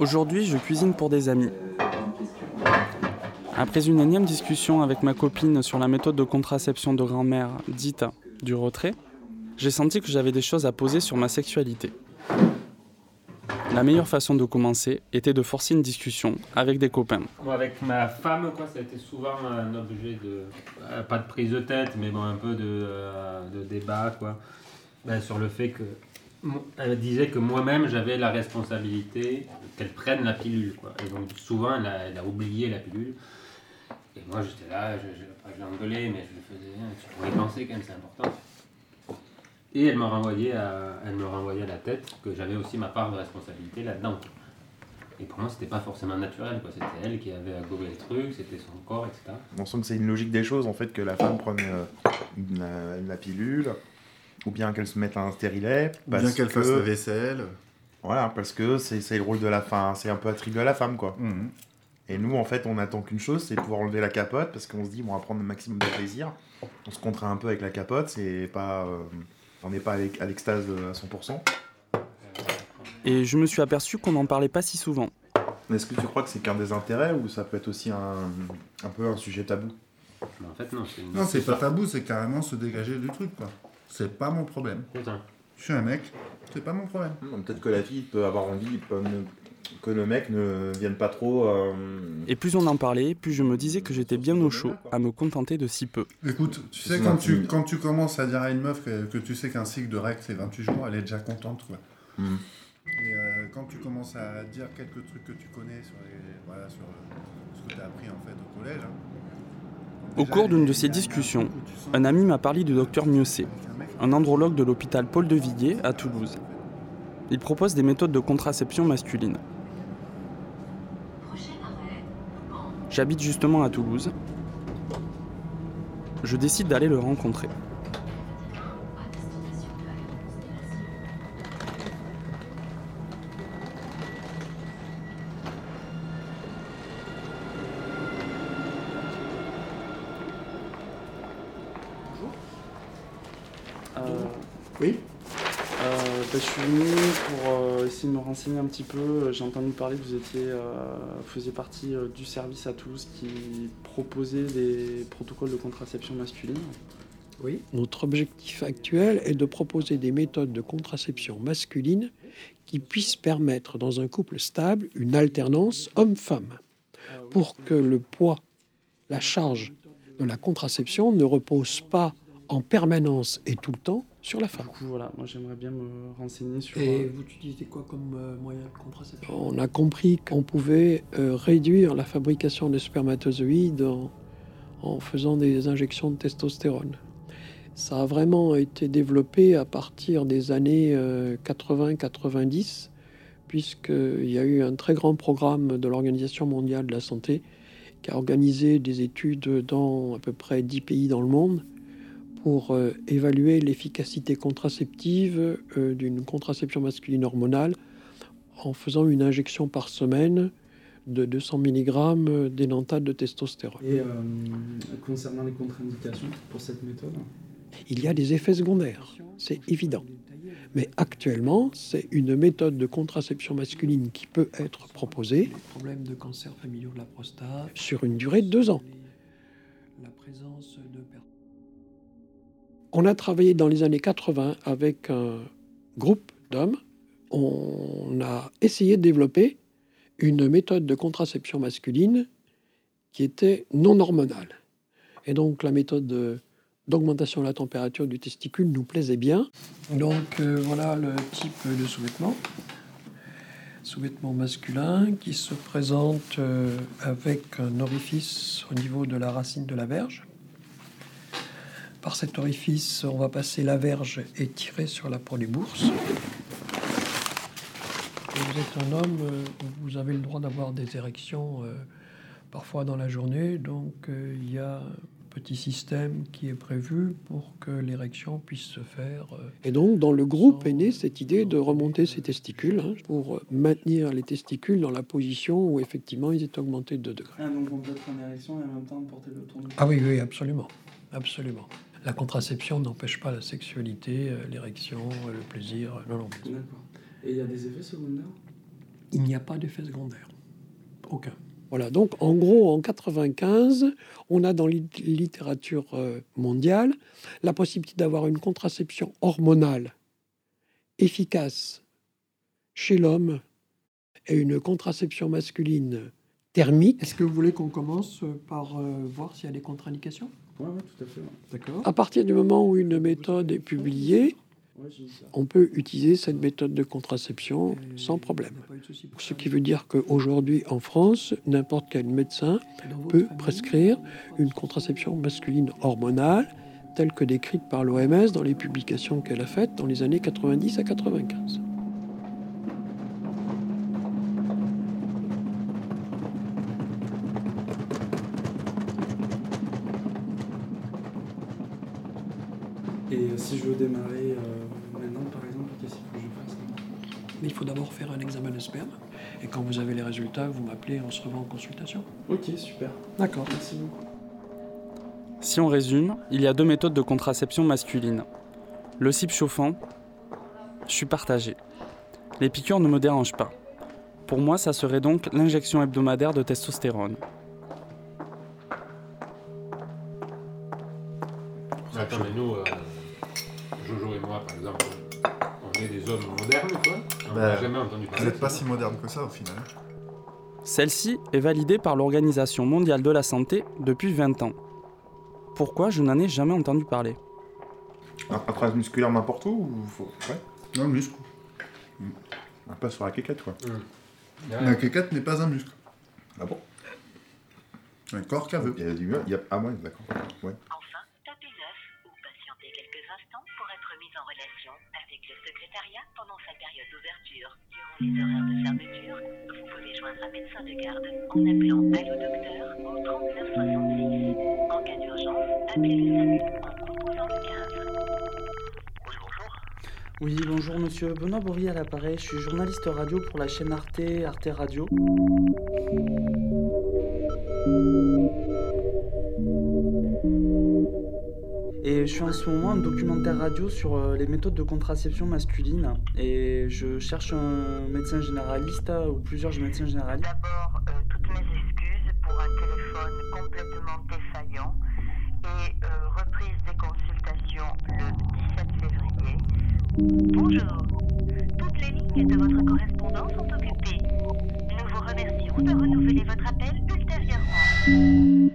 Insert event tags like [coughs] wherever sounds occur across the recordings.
Aujourd'hui, je cuisine pour des amis. Après une énième discussion avec ma copine sur la méthode de contraception de grand-mère dite du retrait, j'ai senti que j'avais des choses à poser sur ma sexualité. La meilleure façon de commencer était de forcer une discussion avec des copains. Avec ma femme, quoi, ça a été souvent un objet de. euh, pas de prise de tête, mais bon, un peu de, euh, débat, quoi. Ben, sur le fait que. Elle disait que moi-même, j'avais la responsabilité qu'elle prenne la pilule, quoi. Et donc, souvent, elle a, elle a oublié la pilule. Et moi, j'étais là, je, je, je l'engueulais, mais je le faisais. hein, Tu pourrais y penser quand même, c'est important. Et elle me renvoyait à, elle me renvoyait à la tête que j'avais aussi ma part de responsabilité là-dedans. Et pour moi, c'était pas forcément naturel, quoi. C'était elle qui avait à gober les trucs, c'était son corps, etc. On sent que c'est une logique des choses, en fait, que la femme prenne euh, la, la pilule, ou bien qu'elle se mette un stérilet. Ou bien qu'elle fasse la vaisselle. Voilà, parce que c'est le rôle de la femme, c'est un peu attribué à la femme, quoi. Mhm. Et nous, en fait, on attend qu'une chose, c'est de pouvoir enlever la capote, parce qu'on se dit, bon, on va prendre le maximum de plaisir. On se contraint un peu avec la capote, c'est pas... euh, on n'est pas avec- à l'extase euh, à 100%. Et je me suis aperçu qu'on n'en parlait pas si souvent. Est-ce que tu crois que c'est qu'un des intérêts, ou ça peut être aussi un, un peu un sujet tabou? En fait, non, une. Non, c'est pas tabou, c'est carrément se dégager du truc, quoi. C'est pas mon problème. Putain. Je suis un mec, c'est pas mon problème. Peut-être que la fille peut avoir envie peut ne- que le mec ne vienne pas trop... euh, Et plus on en parlait, plus je me disais que j'étais bien au chaud à me contenter de si peu. Écoute, tu sais, quand tu, quand tu commences à dire à une meuf que, que tu sais qu'un cycle de règles c'est 28 jours, elle est déjà contente, quoi. Mhm. Et euh, quand tu commences à dire quelques trucs que tu connais sur, les, voilà, sur euh, ce que tu as appris en fait au collège. hein. Au Déjà, cours d'une a- de ces discussions, Un ami m'a parlé du docteur mec- un andrologue de l'hôpital Paul de Villiers à Toulouse. Il propose des méthodes de contraception masculine. J'habite justement à Toulouse. Je décide d'aller le rencontrer. Je suis venu pour euh, essayer de me renseigner un petit peu. J'ai entendu parler que vous étiez, euh, faisiez partie euh, du service à Toulouse qui proposait des protocoles de contraception masculine. Oui. Notre objectif actuel est de proposer des méthodes de contraception masculine qui puissent permettre dans un couple stable une alternance homme-femme pour que le poids, la charge de la contraception ne repose pas en permanence et tout le temps sur la Du femme. coup, voilà, moi j'aimerais bien me renseigner sur. Et euh, vous utilisez quoi comme euh, moyen de contraception? On a compris qu'on pouvait euh, réduire la fabrication de spermatozoïdes en, en faisant des injections de testostérone. Ça a vraiment été développé à partir des années euh, 80-90, puisqu'il y a eu un très grand programme de l'Organisation mondiale de la santé qui a organisé des études dans à peu près 10 pays dans le monde pour euh, évaluer l'efficacité contraceptive euh, d'une contraception masculine hormonale en faisant une injection par semaine de 200 mg d'énanthate de testostérone. Et euh, concernant les contre-indications pour cette méthode? Il y a des effets secondaires, c'est évident. Mais actuellement, c'est une méthode de contraception masculine qui peut être proposée problèmes de cancer familiaux de la prostate, sur une durée de deux ans. la présence de On a travaillé dans les années 80 avec un groupe d'hommes. On a essayé de développer une méthode de contraception masculine qui était non hormonale. Et donc la méthode de- d'augmentation de la température du testicule nous plaisait bien. Donc euh, voilà le type de sous-vêtement. Sous-vêtement masculin qui se présente euh, avec un orifice au niveau de la racine de la verge. Par cet orifice, on va passer la verge et tirer sur la bourse. Et vous êtes un homme, euh, vous avez le droit d'avoir des érections euh, parfois dans la journée, donc euh, il y a un petit système qui est prévu pour que l'érection puisse se faire euh, Et donc dans le groupe est née cette idée de remonter ses testicules hein, pour maintenir les testicules dans la position où effectivement ils étaient augmentés de 2 degrés. Ah, donc on peut être en érection et en même temps porter le. Ah oui, oui, absolument. Absolument. La contraception n'empêche pas la sexualité, euh, l'érection, euh, le plaisir. euh, Non, non. D'accord. Et il y a des effets secondaires? Il n'y a pas d'effet secondaire. Aucun. Voilà, donc en gros, en 95, on a dans la littérature mondiale la possibilité d'avoir une contraception hormonale efficace chez l'homme et une contraception masculine thermique. Est-ce que vous voulez qu'on commence par euh, voir s'il y a des contre-indications? Oui, tout à fait. D'accord. À partir du moment où une méthode est publiée, on peut utiliser cette méthode de contraception sans problème. Ce qui veut dire qu'aujourd'hui, en France, n'importe quel médecin peut prescrire une contraception masculine hormonale telle que décrite par l'OMS dans les publications qu'elle a faites dans les années 90 à 95. Démarrer euh, maintenant, par exemple, qu'est-ce que je fasse Mais il faut d'abord faire un examen de sperme. Et quand vous avez les résultats, vous m'appelez, on se revoit en consultation. Ok, super. D'accord. Merci beaucoup. Si on résume, il y a deux méthodes de contraception masculine. Le cible chauffant, je suis partagé. Les piqûres ne me dérangent pas. Pour moi, ça serait donc l'injection hebdomadaire de testostérone. Attends, mais nous, euh, par exemple, on est des hommes modernes, quoi. On n'a jamais entendu Vous n'êtes pas si moderne que ça au final. Celle-ci est validée par l'Organisation mondiale de la santé depuis 20 ans. Pourquoi je n'en ai jamais entendu parler? Un, un transmusculaire n'importe où ou faut... Ouais. Non, le muscle. Un pas sur la quéquette, quoi. Ouais. La quéquette n'est pas un muscle. Ah bon? Un corps caveux. Il y a du il y a... Ah ouais, d'accord. Ouais. D'ouverture. Durant les horaires de fermeture, vous pouvez joindre un médecin de garde en appelant Allo Docteur au 3966. En cas d'urgence, appelez le SAMU en composant le 15. Oui, bonjour. Oui, bonjour monsieur Benoît Bory à l'appareil, je suis journaliste radio pour la chaîne Arte, Arte Radio. Et je suis en ce moment un documentaire radio sur euh, les méthodes de contraception masculine et je cherche un médecin généraliste euh, ou plusieurs médecins généralistes. D'abord, euh, toutes mes excuses pour un téléphone complètement défaillant et reprise des consultations le 17 février. Bonjour. Toutes les lignes de votre correspondance sont occupées. Nous vous remercions de renouveler votre appel ultérieurement.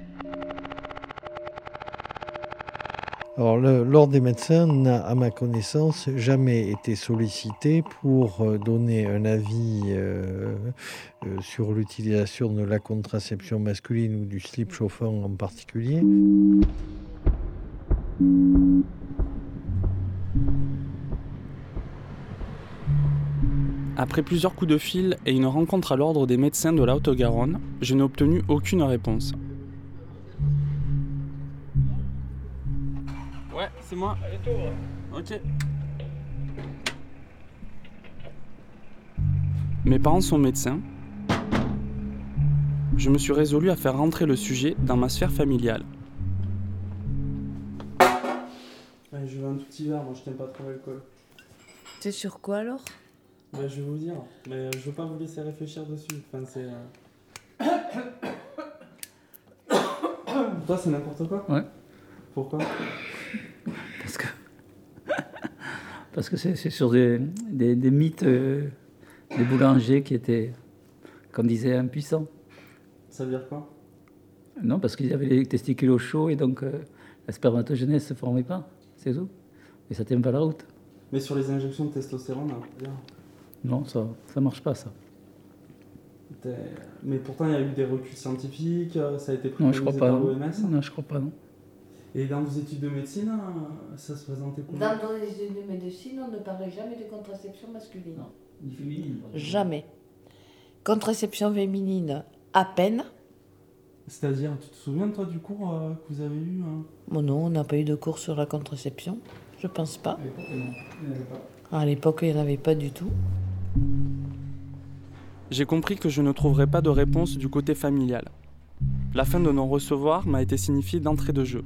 L'Ordre des médecins n'a, à ma connaissance, jamais été sollicité pour euh, donner un avis euh, euh, sur l'utilisation de la contraception masculine ou du slip chauffant en particulier. Après plusieurs coups de fil et une rencontre à l'ordre des médecins de la Haute-Garonne, je n'ai obtenu aucune réponse. C'est moi. Ok. Mes parents sont médecins. Je me suis résolu à faire rentrer le sujet dans ma sphère familiale. je veux un tout petit verre, moi je t'aime pas trop l'alcool. C'est sur quoi alors? Bah, je vais vous dire, mais je veux pas vous laisser réfléchir dessus. Enfin, c'est. euh, [coughs] Toi, c'est n'importe quoi? Ouais. Pourquoi? Parce que c'est sur des, des, des mythes euh, des boulangers qui étaient, comme disait, impuissants. Ça veut dire quoi? Non, parce qu'ils avaient les testicules au chaud et donc euh, la spermatogenèse ne se formait pas, c'est tout. Et ça tient pas la route. Mais sur les injections de testostérone, bien. Non, ça ça marche pas, ça. Mais pourtant, il y a eu des reculs scientifiques, euh, ça a été Non, je crois préconisé pas. par l'OMS. Non, je crois pas, non. Et dans vos études de médecine, euh, ça se présentait comment Dans nos études de médecine, on ne parlait jamais de contraception masculine. Non. Ni féminine. Jamais. Contraception féminine, à peine. C'est-à-dire, tu te souviens, toi, du cours euh, que vous avez eu hein Bon, non, on n'a pas eu de cours sur la contraception. Je pense pas. À l'époque. Il y en avait pas. À l'époque, il n'y en avait pas du tout. J'ai compris que je ne trouverais pas de réponse du côté familial. La fin de non-recevoir m'a été signifiée d'entrée de jeu.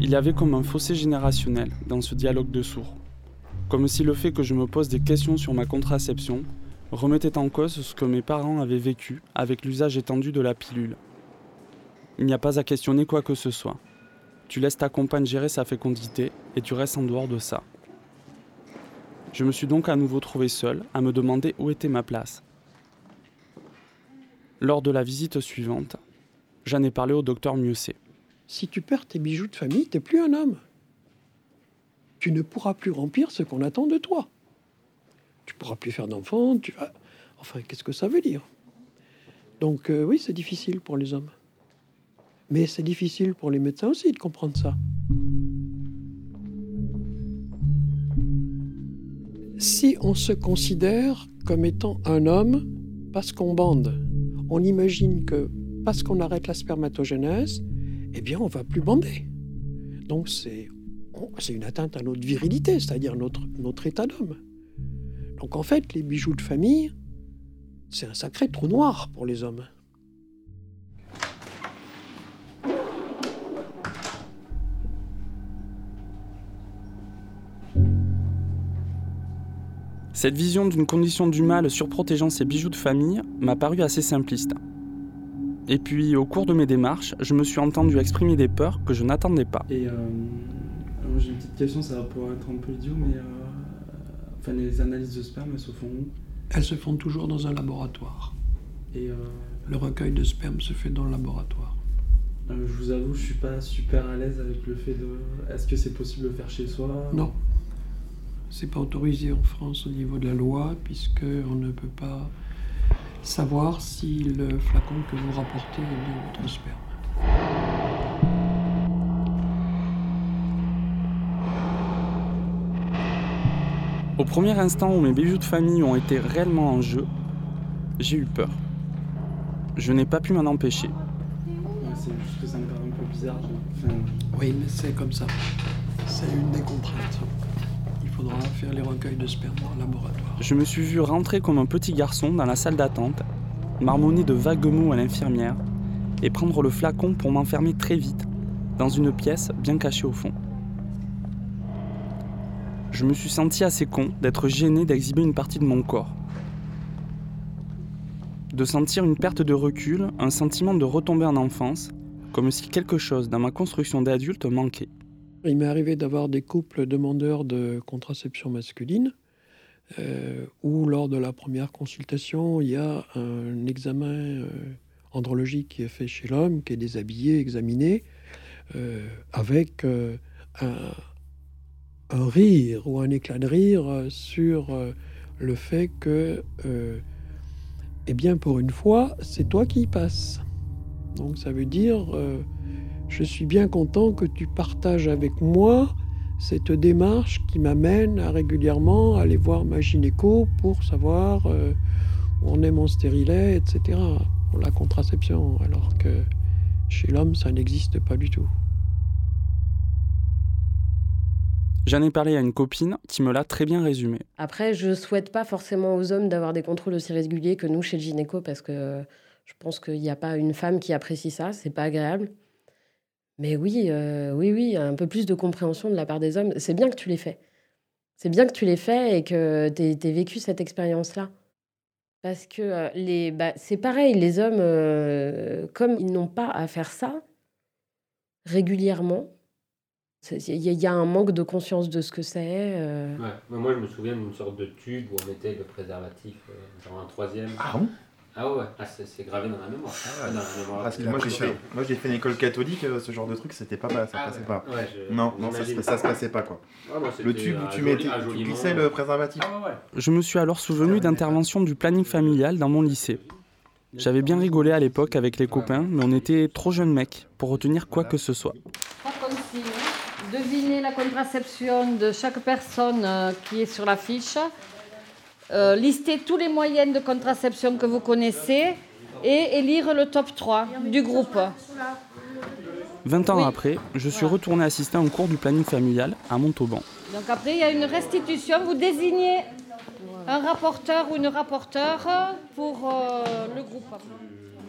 Il y avait comme un fossé générationnel dans ce dialogue de sourds. Comme si le fait que je me pose des questions sur ma contraception remettait en cause ce que mes parents avaient vécu avec l'usage étendu de la pilule. Il n'y a pas à questionner quoi que ce soit. Tu laisses ta compagne gérer sa fécondité et tu restes en dehors de ça. Je me suis donc à nouveau trouvé seul à me demander où était ma place. Lors de la visite suivante, j'en ai parlé au docteur Mieuxet. Si tu perds tes bijoux de famille, t'es plus un homme. Tu ne pourras plus remplir ce qu'on attend de toi. Tu pourras plus faire d'enfants. Tu vas... Enfin, qu'est-ce que ça veut dire? Donc euh, oui, c'est difficile pour les hommes. Mais c'est difficile pour les médecins aussi de comprendre ça. Si on se considère comme étant un homme parce qu'on bande, on imagine que parce qu'on arrête la spermatogénèse, eh bien on va plus bander. Donc c'est une atteinte à notre virilité, c'est-à-dire notre, notre état d'homme. Donc en fait, les bijoux de famille, c'est un sacré trou noir pour les hommes. Cette vision d'une condition du mal surprotégeant ses bijoux de famille m'a paru assez simpliste. Et puis, au cours de mes démarches, je me suis entendu exprimer des peurs que je n'attendais pas. Et euh, j'ai une petite question, ça va pouvoir être un peu idiot, mais euh, enfin, les analyses de sperme, elles se font où? Elles se font toujours dans un laboratoire. Et euh, le recueil de sperme se fait dans le laboratoire. je vous avoue, je suis pas super à l'aise avec le fait de. Est-ce que c'est possible de le faire chez soi? Non, c'est pas autorisé en France au niveau de la loi, puisque on ne peut pas savoir si le flacon que vous rapportez est bien votre sperme. Au premier instant où mes bijoux de famille ont été réellement en jeu, j'ai eu peur. Je n'ai pas pu m'en empêcher. c'est juste que ça me paraît un peu bizarre. Oui, mais c'est comme ça. C'est une des contraintes. Je me suis vu rentrer comme un petit garçon dans la salle d'attente, marmonner de vagues mots à l'infirmière et prendre le flacon pour m'enfermer très vite dans une pièce bien cachée au fond. Je me suis senti assez con d'être gêné d'exhiber une partie de mon corps. De sentir une perte de recul, un sentiment de retomber en enfance, comme si quelque chose dans ma construction d'adulte manquait. Il m'est arrivé d'avoir des couples demandeurs de contraception masculine euh, où lors de la première consultation, il y a un examen euh, andrologique qui est fait chez l'homme, qui est déshabillé, examiné, euh, avec un, un, rire ou un éclat de rire sur le fait que, eh bien, pour une fois, c'est toi qui y passes. Donc ça veut dire, je suis bien content que tu partages avec moi cette démarche qui m'amène à régulièrement aller voir ma gynéco pour savoir euh, où on est mon stérilet, etc. pour la contraception, alors que chez l'homme, ça n'existe pas du tout. J'en ai parlé à une copine qui me l'a très bien résumé. Après, je souhaite pas forcément aux hommes d'avoir des contrôles aussi réguliers que nous chez le gynéco parce que je pense qu'il n'y a pas une femme qui apprécie ça, c'est pas agréable. Mais oui, euh, oui, oui, un peu plus de compréhension de la part des hommes. C'est bien que tu l'aies fait. C'est bien que tu l'aies fait et que tu aies, vécu cette expérience-là. Parce que euh, les, bah, c'est pareil, les hommes, euh, comme ils n'ont pas à faire ça régulièrement, il y, a un manque de conscience de ce que c'est. Ouais. Moi, je me souviens d'une sorte de tube où on mettait le préservatif, genre un troisième. Ah bon? Ah ouais, ah, c'est gravé dans la mémoire. Ah dans la mémoire. Parce que moi, j'ai fait, moi j'ai fait une école catholique, euh, ce genre de truc, c'était pas, ça ah passait pas. Ouais, je, non, non, ça, ça, se passait pas quoi. Ah, le tube où tu mettais, tu glissais le préservatif. Je me suis alors souvenu d'interventions du planning familial dans mon lycée. J'avais bien rigolé à l'époque avec les copains, mais on était trop jeunes mecs pour retenir quoi que ce soit. Devinez la contraception de chaque personne euh, qui est sur la fiche. Euh, lister tous les moyens de contraception que vous connaissez et élire le top 3 du groupe. 20 ans après, je suis retourné assister à un cours du planning familial à Montauban. Donc après, il y a une restitution. Vous désignez un rapporteur ou une rapporteure pour euh, le groupe.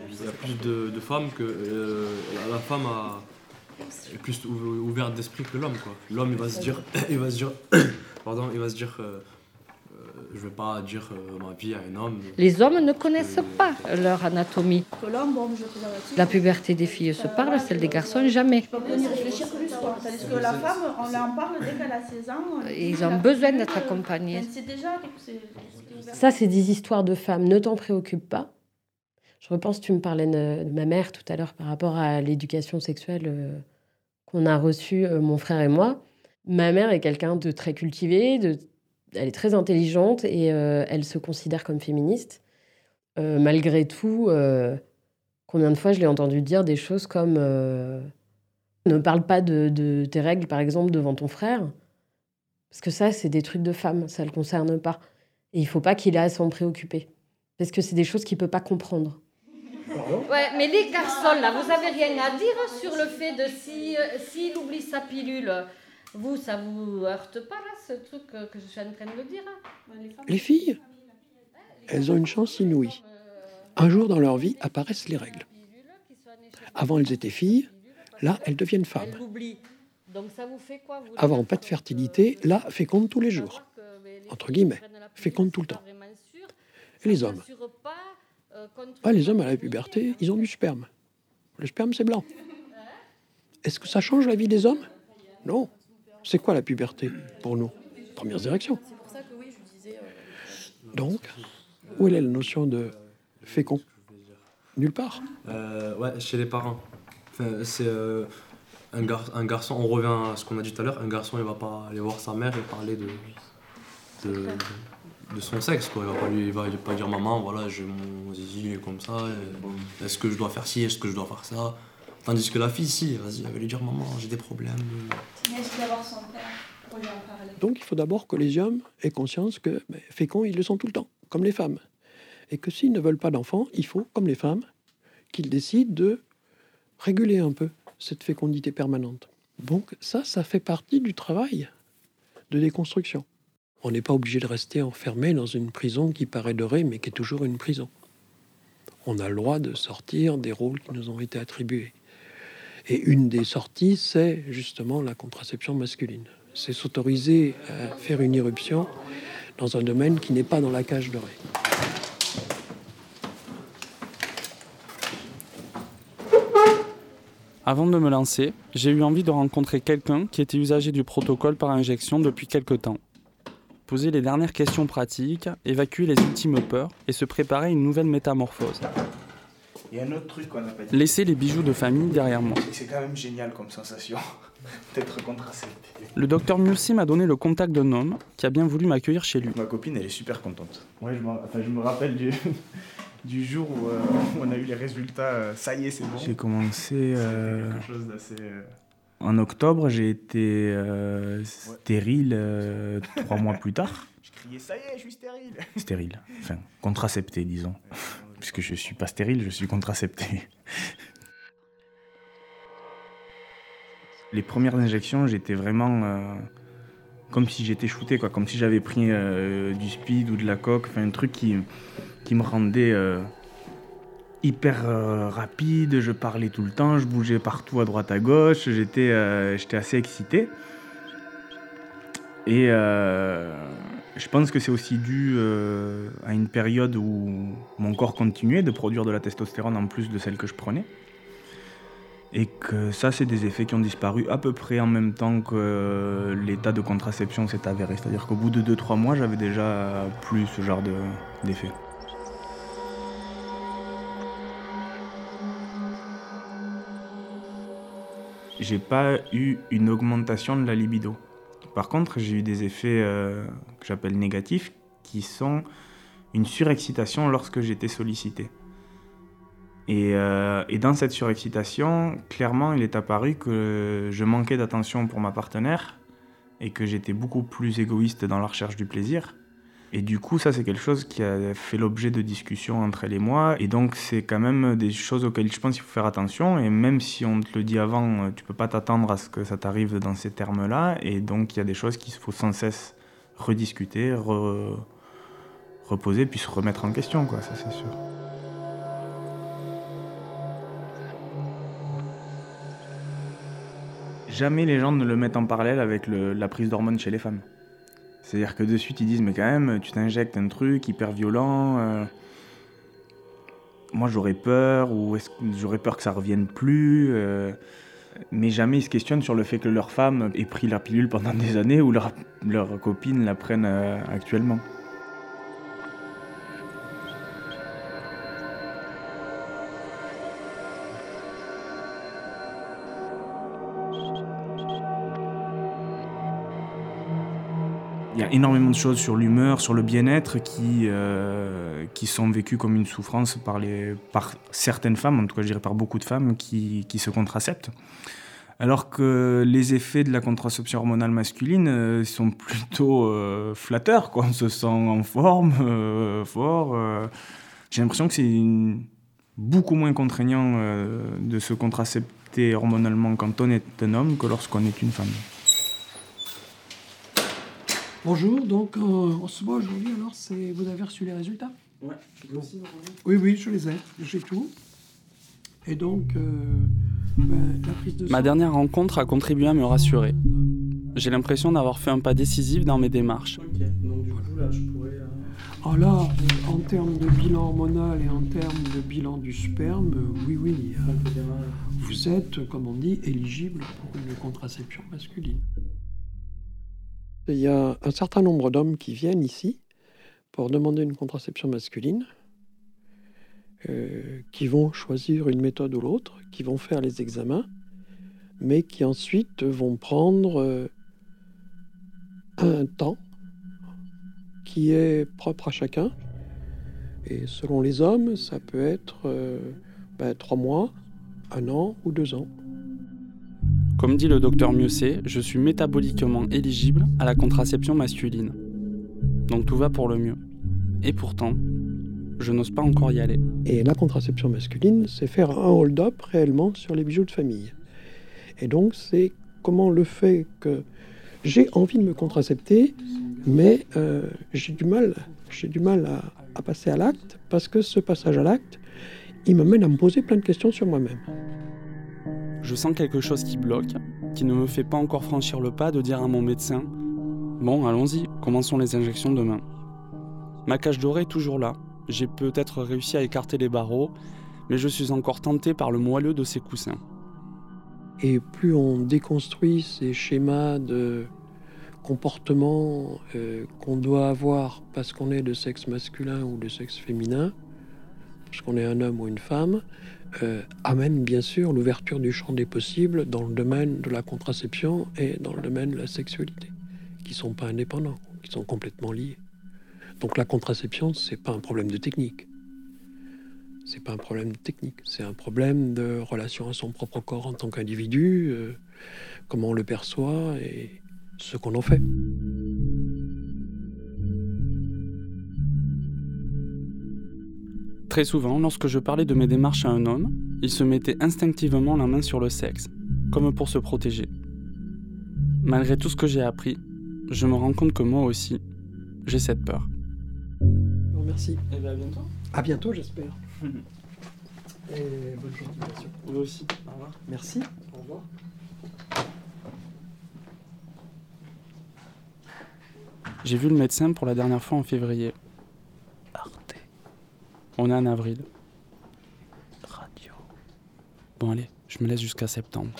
Il y a plus de, femmes que euh, la femme a, est plus ouverte d'esprit que l'homme. L'homme, il va se dire, [coughs] il va se dire, [coughs] pardon, il va se dire je vais pas dire euh, ma vie à un homme. Les hommes ne connaissent pas leur anatomie. La puberté des filles se parle, celle des garçons jamais. On peut y réfléchir que la femme, on en parle dès qu'elle a 16 ans. Ils ont besoin d'être accompagnés. Ça, c'est des histoires de femmes. Ne t'en préoccupe pas. Je repense, tu me parlais de, de ma mère tout à l'heure par rapport à l'éducation sexuelle euh, qu'on a reçue, euh, mon frère et moi. Ma mère est quelqu'un de très cultivé, de, elle est très intelligente et euh, elle se considère comme féministe. Euh, malgré tout, euh, combien de fois je l'ai entendu dire des choses comme euh, ne parle pas de, de tes règles, par exemple, devant ton frère. Parce que ça, c'est des trucs de femme, ça ne le concerne pas. Et il faut pas qu'il ait à s'en préoccuper. Parce que c'est des choses qu'il peut pas comprendre. Ouais, mais les garçons, là, vous avez rien à dire sur le fait de si s'il oublie sa pilule, vous, ça vous heurte pas, là, ce truc euh, que je suis en train de dire hein Les filles, elles ont une chance inouïe. Un jour dans leur vie apparaissent les règles. Avant, elles étaient filles, là, elles deviennent femmes. Elle l'oublie. Donc ça vous fait quoi vous Avant, pas de fertilité, là, féconde tous les jours. Entre guillemets, féconde tout le temps. Et les hommes Ah, Les hommes à la puberté, ils ont du sperme. Le sperme, c'est blanc. Est-ce que ça change la vie des hommes? Non. C'est quoi la puberté pour nous? Premières érections. Donc, où est la notion de fécond? Nulle part. Euh, ouais, chez les parents. Enfin, c'est euh, un, gar- un garçon, on revient à ce qu'on a dit tout à l'heure, un garçon il va pas aller voir sa mère et parler de, de, de son sexe. Quoi. Il va pas lui il va, pas dire maman, voilà, j'ai mon zizi, il est comme ça, est-ce que je dois faire ci, est-ce que je dois faire ça? Tandis que la fille, si, vas-y, elle va lui dire maman, j'ai des problèmes. Est-ce d'avoir son père pour lui en parler Donc, il faut d'abord que les hommes aient conscience que ben, féconds, ils le sont tout le temps, comme les femmes. Et que s'ils ne veulent pas d'enfants, il faut, comme les femmes, qu'ils décident de réguler un peu cette fécondité permanente. Donc, ça, ça fait partie du travail de déconstruction. On n'est pas obligé de rester enfermé dans une prison qui paraît dorée, mais qui est toujours une prison. On a le droit de sortir des rôles qui nous ont été attribués. Et une des sorties, c'est justement la contraception masculine. C'est s'autoriser à faire une irruption dans un domaine qui n'est pas dans la cage dorée. Avant de me lancer, j'ai eu envie de rencontrer quelqu'un qui était usager du protocole par injection depuis quelque temps. Poser les dernières questions pratiques, évacuer les ultimes peurs et se préparer à une nouvelle métamorphose. Il y a un autre truc qu'on n'a pas dit. Laisser les bijoux de famille derrière moi. C'est quand même génial comme sensation [laughs] d'être contracepté. Le docteur Mursi m'a donné le contact d'un homme qui a bien voulu m'accueillir chez lui. Ma copine, elle est super contente. Ouais, je me, enfin, je me rappelle du, [laughs] du jour où, euh, on a eu les résultats. euh, ça y est, c'est bon. J'ai commencé. euh, quelque chose d'assez. euh, En octobre, j'ai été euh, stérile euh, trois mois plus tard. [laughs] Je criais ça y est, je suis stérile. Stérile, enfin contracepté, disons. Puisque je suis pas stérile, je suis contracepté. Les premières injections, j'étais vraiment euh, comme si j'étais shooté, quoi, comme si j'avais pris euh, du speed ou de la coque, enfin un truc qui, qui me rendait euh, hyper rapide. Je parlais tout le temps, je bougeais partout à droite à gauche, j'étais j'étais assez excité. Et je pense que c'est aussi dû euh, à une période où mon corps continuait de produire de la testostérone en plus de celle que je prenais. Et que ça, c'est des effets qui ont disparu à peu près en même temps que euh, l'état de contraception s'est avéré. C'est-à-dire qu'au bout de 2-3 mois, j'avais déjà plus ce genre de- d'effet. J'ai pas eu une augmentation de la libido. Par contre, j'ai eu des effets euh, que j'appelle négatifs, qui sont une surexcitation lorsque j'étais sollicité. Euh, et dans cette surexcitation, clairement, il est apparu que je manquais d'attention pour ma partenaire et que j'étais beaucoup plus égoïste dans la recherche du plaisir. Et du coup, ça, c'est quelque chose qui a fait l'objet de discussions entre elle et moi. Et donc, c'est quand même des choses auxquelles je pense qu'il faut faire attention. Et même si on te le dit avant, euh, tu peux pas t'attendre à ce que ça t'arrive dans ces termes-là. Et donc, il y a des choses qu'il faut sans cesse rediscuter, re- reposer, puis se remettre en question, quoi, ça c'est sûr. Jamais les gens ne le mettent en parallèle avec la prise d'hormones chez les femmes. C'est-à-dire que de suite, ils disent, mais quand même, tu t'injectes un truc hyper violent. euh, moi, j'aurais peur, ou j'aurais peur que ça revienne plus. euh, mais jamais ils se questionnent sur le fait que leur femme ait pris la pilule pendant des années ou leur, leur copine la prenne euh, actuellement. Il y a énormément de choses sur l'humeur, sur le bien-être qui, euh, qui sont vécues comme une souffrance par, les, par certaines femmes, en tout cas je dirais par beaucoup de femmes qui, qui se contraceptent. Alors que les effets de la contraception hormonale masculine euh, sont plutôt euh, flatteurs, quoi. on se sent en forme, fort. J'ai l'impression que c'est beaucoup moins contraignant de se contracepter hormonalement quand on est un homme que lorsqu'on est une femme. Bonjour, donc euh, on se voit aujourd'hui, alors c'est vous avez reçu les résultats? Ouais, Bon. Oui, oui, je les ai, j'ai tout. Et donc, euh, ben, la prise de Ma dernière rencontre a contribué à me rassurer. J'ai l'impression d'avoir fait un pas décisif dans mes démarches. Ok, donc du coup là je pourrais. euh, Ah là, euh, en termes de bilan hormonal et en termes de bilan du sperme, euh, oui, oui, euh, vous êtes, comme on dit, éligible pour une contraception masculine. Il y a un certain nombre d'hommes qui viennent ici pour demander une contraception masculine, euh, qui vont choisir une méthode ou l'autre, qui vont faire les examens, mais qui ensuite vont prendre euh, un temps qui est propre à chacun. Et selon les hommes, ça peut être euh, ben, trois mois, un an ou deux ans. Comme dit le docteur Mieuxet, je suis métaboliquement éligible à la contraception masculine. Donc tout va pour le mieux. Et pourtant, je n'ose pas encore y aller. Et la contraception masculine, c'est faire un hold-up réellement sur les bijoux de famille. Et donc, c'est comment le fait que j'ai envie de me contracepter, mais euh, j'ai du mal, à passer à l'acte, parce que ce passage à l'acte, il m'amène à me poser plein de questions sur moi-même. Je sens quelque chose qui bloque, qui ne me fait pas encore franchir le pas de dire à mon médecin Bon, allons-y, commençons les injections demain. Ma cage dorée est toujours là. J'ai peut-être réussi à écarter les barreaux, mais je suis encore tenté par le moelleux de ces coussins. Et plus on déconstruit ces schémas de comportement euh, qu'on doit avoir parce qu'on est de sexe masculin ou de sexe féminin, parce qu'on est un homme ou une femme, euh, amène bien sûr l'ouverture du champ des possibles dans le domaine de la contraception et dans le domaine de la sexualité, qui sont pas indépendants, qui sont complètement liés. Donc la contraception, c'est pas un problème de technique. C'est pas un problème technique, c'est un problème de relation à son propre corps en tant qu'individu, euh, comment on le perçoit et ce qu'on en fait. Très souvent, lorsque je parlais de mes démarches à un homme, il se mettait instinctivement la main sur le sexe, comme pour se protéger. Malgré tout ce que j'ai appris, je me rends compte que moi aussi, j'ai cette peur. Remercie. Et bien à bientôt. À bientôt, j'espère. [laughs] Et bonne continuation. Vous aussi. Au revoir. Merci. Au revoir. J'ai vu le médecin pour la dernière fois en février. On est en avril. Radio. Bon allez, je me laisse jusqu'à septembre.